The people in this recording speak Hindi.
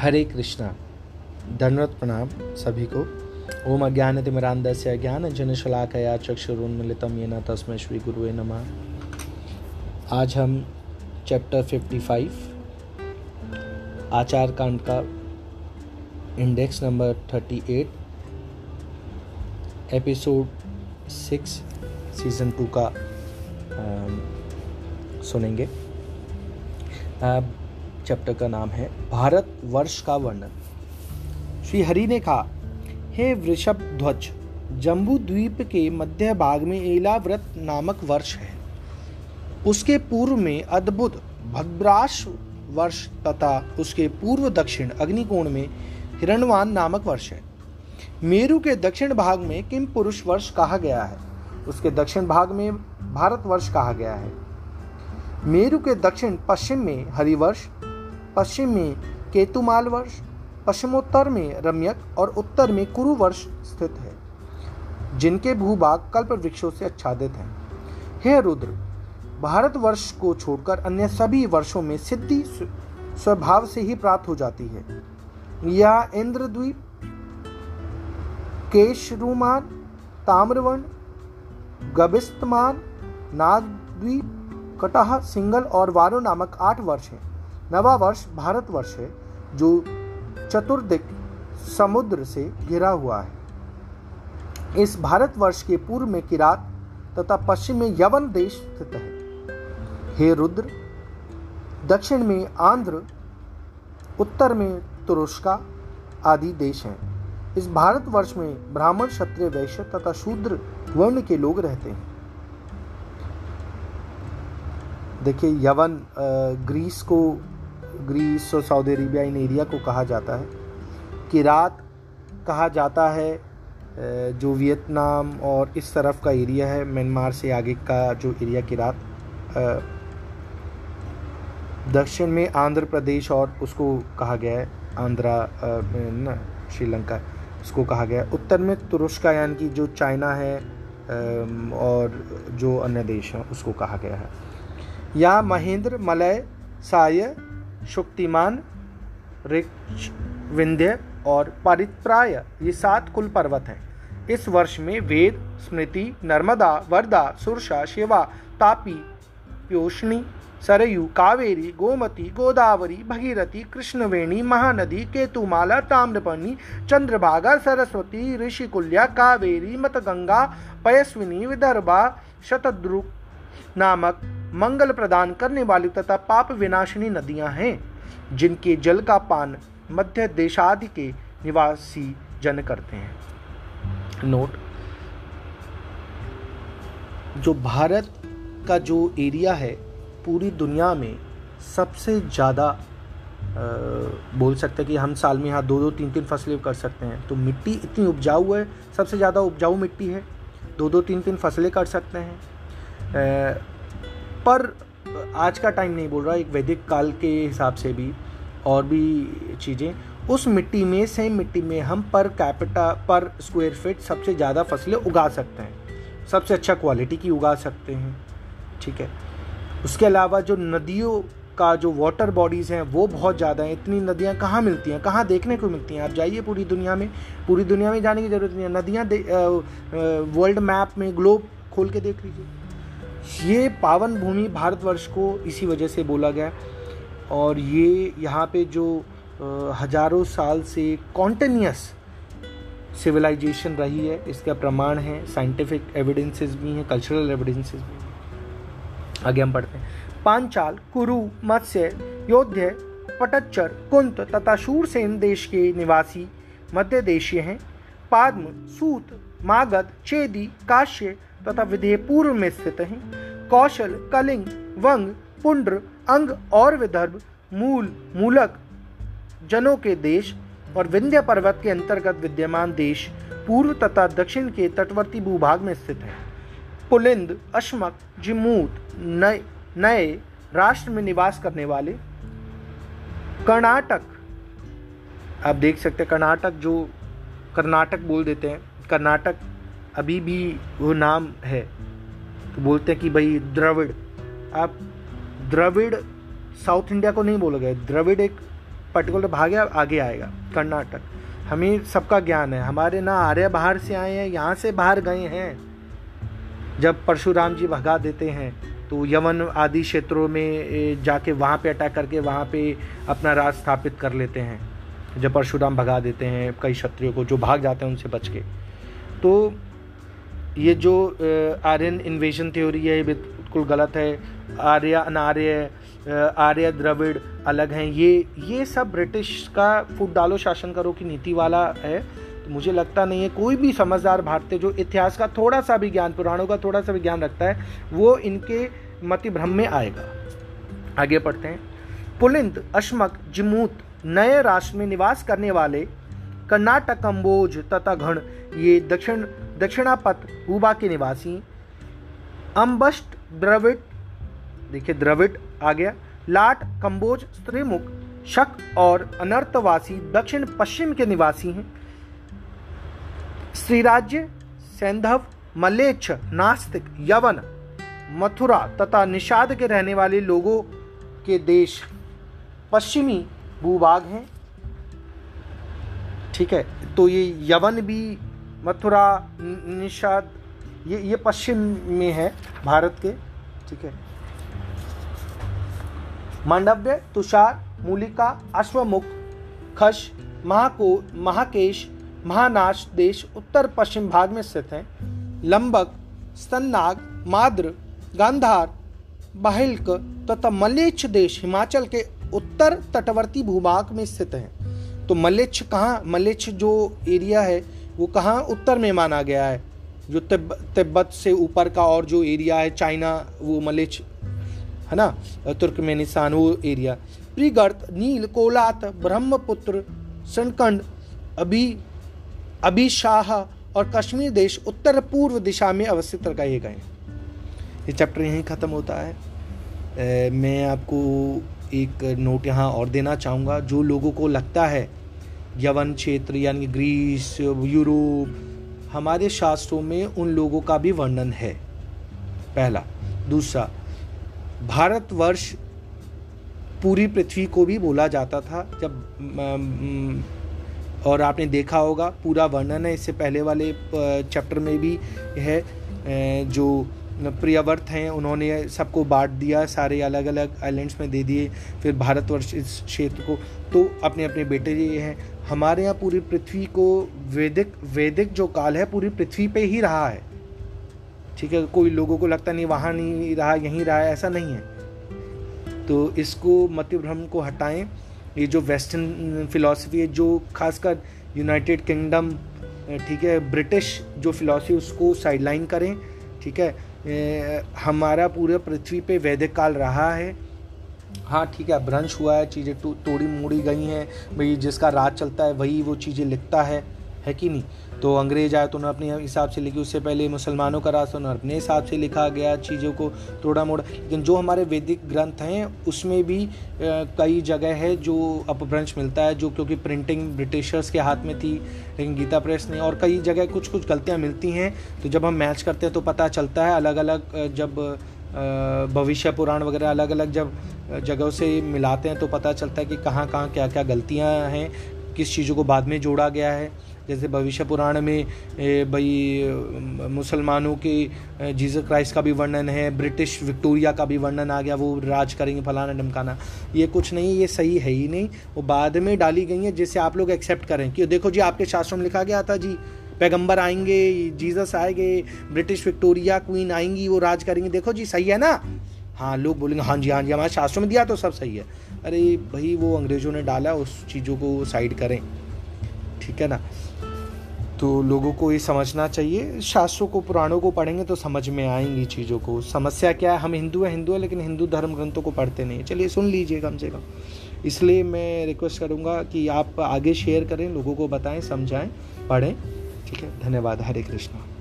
हरे कृष्णा। धन्यवाद प्रणाम सभी को। ओम अज्ञानतिमिरान्धस्य ये न येन श्री गुरु नम। आज हम चैप्टर 55 आचार कांड का index number 38 episode six season two का आ, सुनेंगे। चैप्टर का नाम है भारत वर्ष का वर्णन। श्री हरि ने कहा, हे वृषभ ध्वज, जम्बू द्वीप के मध्य भाग में एलाव्रत नामक वर्ष है। उसके पूर्व में अद्भुत भद्राश वर्ष तथा उसके पूर्व दक्षिण अग्निकोण में हिरणवान नामक वर्ष है। मेरु के दक्षिण भाग में किम पुरुष वर्ष कहा गया है? उसके दक्षिण भाग में भारत वर्ष कहा गया है। मेरु के दक्षिण पश्चिम में हरिवर्ष पश्चिम में केतुमाल वर्ष, पश्चिमोत्तर में रम्यक और उत्तर में कुरु वर्ष स्थित है, जिनके भूभाग कल्प वृक्षों से आच्छादित हैं। हे रुद्र, भारत वर्ष को छोड़कर अन्य सभी वर्षों में सिद्धि स्वभाव से ही प्राप्त हो जाती है। यह इंद्रद्वीप, केशरुमान, ताम्रवर्ण, गबिस्तमान, नागद्वीप, कटह, सिंगल और वारो नामक आठ वर्ष हैं। नवा वर्ष भारत वर्ष है जो चतुर्दिक समुद्र से घिरा हुआ है। इस भारत वर्ष के पूर्व में किरात तथा पश्चिम में यवन देश स्थित है। हे रुद्र, दक्षिण में आंध्र, उत्तर में तुरुष्का आदि देश हैं। इस भारत वर्ष में ब्राह्मण, क्षत्रिय, वैश्य तथा शूद्र वर्ण के लोग रहते हैं। देखिए, यवन ग्रीस को ग्रीस और सऊदी अरेबिया इन एरिया को कहा जाता है किरात कहा जाता है जो वियतनाम और इस तरफ़ का एरिया है, म्यांमार से आगे का जो एरिया किरात दक्षिण में आंध्र प्रदेश और उसको कहा गया है, आंध्रा न, श्रीलंका, उसको कहा गया है। उत्तर में तुरुष्का यानी कि जो चाइना है और जो अन्य देश हैं, उसको कहा गया है। यहाँ महेंद्र मलय साय शुक्तिमान, ऋक्ष, विंध्य और परित्राय, ये सात कुल पर्वत हैं। इस वर्ष में वेद, स्मृति, नर्मदा, वर्दा, सुरसा, शिवा, तापी प्योषणी सरयू, कावेरी, गोमती, गोदावरी, भगीरथी, कृष्णवेणी, महानदी, केतुमाला, ताम्रपर्णी, चंद्रभागा, सरस्वती, ऋषिकुल्या, कावेरी, मतगंगा, पयस्विनी, विदर्भा शतद्रुक नामक मंगल प्रदान करने वाली तथा पाप विनाशिनी नदियाँ हैं, जिनके जल का पान मध्य देशादि के निवासी जन करते हैं। नोट। जो भारत का जो एरिया है, पूरी दुनिया में सबसे ज़्यादा बोल सकते हैं कि हम साल में यहाँ दो दो तीन तीन फ़सलें कर सकते हैं। तो मिट्टी इतनी उपजाऊ है, सबसे ज़्यादा उपजाऊ मिट्टी है। दो दो तीन तीन फ़सलें कर सकते हैं। पर, आज का टाइम नहीं बोल रहा, एक वैदिक काल के हिसाब से भी और भी चीज़ें। उस मिट्टी में सेम मिट्टी में हम पर कैपिटा पर स्क्वायर फीट सबसे ज़्यादा फ़सलें उगा सकते हैं। सबसे अच्छा क्वालिटी की उगा सकते हैं, ठीक है? उसके अलावा जो नदियों का जो वाटर बॉडीज़ हैं, वो बहुत ज़्यादा हैं। इतनी नदियाँ कहाँ मिलती हैं? कहाँ देखने को मिलती हैं? आप जाइए पूरी दुनिया में। पूरी दुनिया में जाने की ज़रूरत नहीं है। नदियाँ वर्ल्ड मैप में ग्लोब खोल के देख लीजिए। ये पावन भूमि भारतवर्ष को इसी वजह से बोला गया और ये यहाँ पे जो हज़ारों साल से कॉन्टिन्यूस सिविलाइजेशन रही है, इसका प्रमाण है साइंटिफिक एविडेंसेस भी हैं कल्चरल एविडेंसेस भी हैं। आगे हम पढ़ते हैं। पांचाल, कुरु, मत्स्य, योध्य, पटच्चर, कुंत तथा शूरसेन देश के निवासी मध्य देशीय हैं। पाद्म सूत, मागध, चेदी, काश्य तथा विधेय पूर्व में स्थित हैं। कौशल, कलिंग, वंग, पुंड्र, अंग और विदर्भ, मूल, मूलक, जनों के देश और विंध्य पर्वत के अंतर्गत विद्यमान देश, पूर्व तथा दक्षिण के तटवर्ती भूभाग में स्थित है। पुलिंद, अश्मक जिमूत नए नए राष्ट्र में निवास करने वाले। कर्नाटक, आप देख सकते हैं, कर्नाटक जो कर्नाटक बोल देते हैं, कर्नाटक अभी भी वो नाम है। तो बोलते हैं कि भाई द्रविड़। आप द्रविड़ साउथ इंडिया को नहीं बोला गया द्रविड़ एक पर्टिकुलर भाग आगे आएगा, कर्नाटक। हमें सबका ज्ञान है। हमारे ना आर्य बाहर से आए हैं, यहाँ से बाहर गए हैं। जब परशुराम जी भगा देते हैं तो यमन आदि क्षेत्रों में जाके वहाँ पे अटैक करके वहाँ पे अपना राज स्थापित कर लेते हैं। जब परशुराम भगा देते हैं, कई क्षत्रियों को जो भाग जाते हैं उनसे बच के। तो ये जो आर्यन इन्वेजन थ्योरी है, ये बिल्कुल गलत है। आर्य, अनार्य आर्य द्रविड़ अलग हैं। ये ये सब ब्रिटिश का फूट डालो शासन करो की नीति वाला है। तो मुझे लगता नहीं है कोई भी समझदार भारतीय जो इतिहास का थोड़ा सा भी ज्ञान, पुराणों का थोड़ा सा भी ज्ञान रखता है, वो इनके मति भ्रम में आएगा। आगे पढ़ते हैं। पुलिंद, अश्मक, जिमूत, नए राष्ट्र में निवास करने वाले कर्नाटक कम्बोज तथा घण, ये दक्षिण दक्षिणापथ हुबा के निवासी अम्बस्ट द्रविड, देखिए द्रविड आ गया, लाट कंबोज स्त्रीमुख, शक और अनर्थवासी, दक्षिण पश्चिम के निवासी हैं। श्रीराज्य, सैंधव, मलेच्छ, नास्तिक, यवन, मथुरा तथा निषाद के रहने वाले लोगों के देश पश्चिमी भूभाग हैं। ठीक है तो ये यवन भी मथुरा निषाद, ये ये पश्चिम में है भारत के, ठीक है? मांडव्य, तुषार, मूलिका, अश्वमुख, खश, महाको, महाकेश, महानाश देश उत्तर पश्चिम भाग में स्थित हैं। लंबक स्तन्नाग माद्र, गांधार, बहिल्क तथा मलेच्छ देश हिमाचल के उत्तर तटवर्ती भूभाग में स्थित हैं। तो मलेच्छ कहाँ, मलेच्छ जो एरिया है वो कहाँ उत्तर में माना गया है? जो तिब्बत से ऊपर का और जो एरिया है चाइना वो मलेच्छ है ना? तुर्कमेनिस्तान वो एरिया प्रिगर्त नील कोलात ब्रह्मपुत्र सनकंड अभी अभिशाह और कश्मीर देश उत्तर पूर्व दिशा में अवस्थित लगाए गए ये चैप्टर यहीं ख़त्म होता है। ए, मैं आपको एक नोट यहाँ और देना चाहूँगा। जो लोगों को लगता है यवन क्षेत्र यानी ग्रीस, यूरोप, हमारे शास्त्रों में उन लोगों का भी वर्णन है। पहला। दूसरा, भारतवर्ष पूरी पृथ्वी को भी बोला जाता था, जब और आपने देखा होगा, पूरा वर्णन है, इससे पहले वाले चैप्टर में भी है जो प्रियवर्त हैं, उन्होंने सबको बांट दिया, सारे अलग अलग आइलैंड्स में दे दिए, फिर भारतवर्ष इस क्षेत्र को तो अपने अपने बेटे ये हैं हमारे यहाँ पूरी पृथ्वी को वैदिक वैदिक जो काल है, पूरी पृथ्वी पे ही रहा है। ठीक है, कोई लोगों को लगता नहीं, वहाँ नहीं रहा, यहीं रहा ऐसा नहीं है। तो इसको मत भ्रम को हटाएँ। ये जो वेस्टर्न फिलॉसफी है, जो खासकर यूनाइटेड किंगडम, ठीक है, ब्रिटिश जो फिलॉसफी उसको साइडलाइन करें। ठीक है हमारा पूरे पृथ्वी पे वैदिक काल रहा है। हाँ ठीक है भ्रंश हुआ है, चीज़ें तोड़ी मोड़ी गई हैं, भाई जिसका राज चलता है वही वो चीज़ें लिखता है है कि नहीं? तो अंग्रेज़ आए तो उन्होंने अपने हिसाब से लिखी, उससे पहले मुसलमानों का रास्ता उन्होंने अपने हिसाब से लिखा गया, चीज़ों को थोड़ा मोड़ा लेकिन जो हमारे वैदिक ग्रंथ हैं, उसमें भी कई जगह है जो अपभ्रंश मिलता है, जो क्योंकि प्रिंटिंग ब्रिटिशर्स के हाथ में थी, लेकिन गीता प्रेस ने, और कई जगह कुछ कुछ गलतियाँ मिलती हैं तो जब हम मैच करते हैं तो पता चलता है अलग अलग जब भविष्य पुराण वगैरह अलग अलग जब जगहों से मिलाते हैं तो पता चलता है कि कहाँ कहाँ, क्या क्या गलतियाँ हैं, किस चीज़ों को बाद में जोड़ा गया है। जैसे भविष्य पुराण में भाई मुसलमानों के जीसस क्राइस्ट का भी वर्णन है, ब्रिटिश विक्टोरिया का भी वर्णन आ गया, वो राज करेंगे फलाना डमकाना ये कुछ नहीं, ये सही है ही नहीं। वो बाद में डाली गई है जिससे आप लोग एक्सेप्ट करें। कि देखो जी, आपके शास्त्रों में लिखा गया था जी, पैगंबर आएँगे, जीसस आएँगे, ब्रिटिश विक्टोरिया क्वीन आएँगी, वो राज करेंगे। देखो जी, सही है ना? हाँ लोग बोलेंगे हाँ जी हाँ जी, हमारे शास्त्रों में दिया तो सब सही है। अरे भाई, वो अंग्रेज़ों ने डाला, उस चीज़ों को साइड करें। ठीक है ना? तो लोगों को ये समझना चाहिए, शास्त्रों को, पुराणों को पढ़ेंगे तो समझ में आएँगी चीज़ों को। समस्या क्या है, हम हिंदू हैं, हिंदू है, लेकिन हिंदू धर्म ग्रंथों को पढ़ते नहीं चलिए, सुन लीजिए कम से कम। इसलिए मैं रिक्वेस्ट करूँगा कि आप आगे शेयर करें, लोगों को बताएँ, समझाएँ, पढ़ें। ठीक है? धन्यवाद। हरे कृष्णा।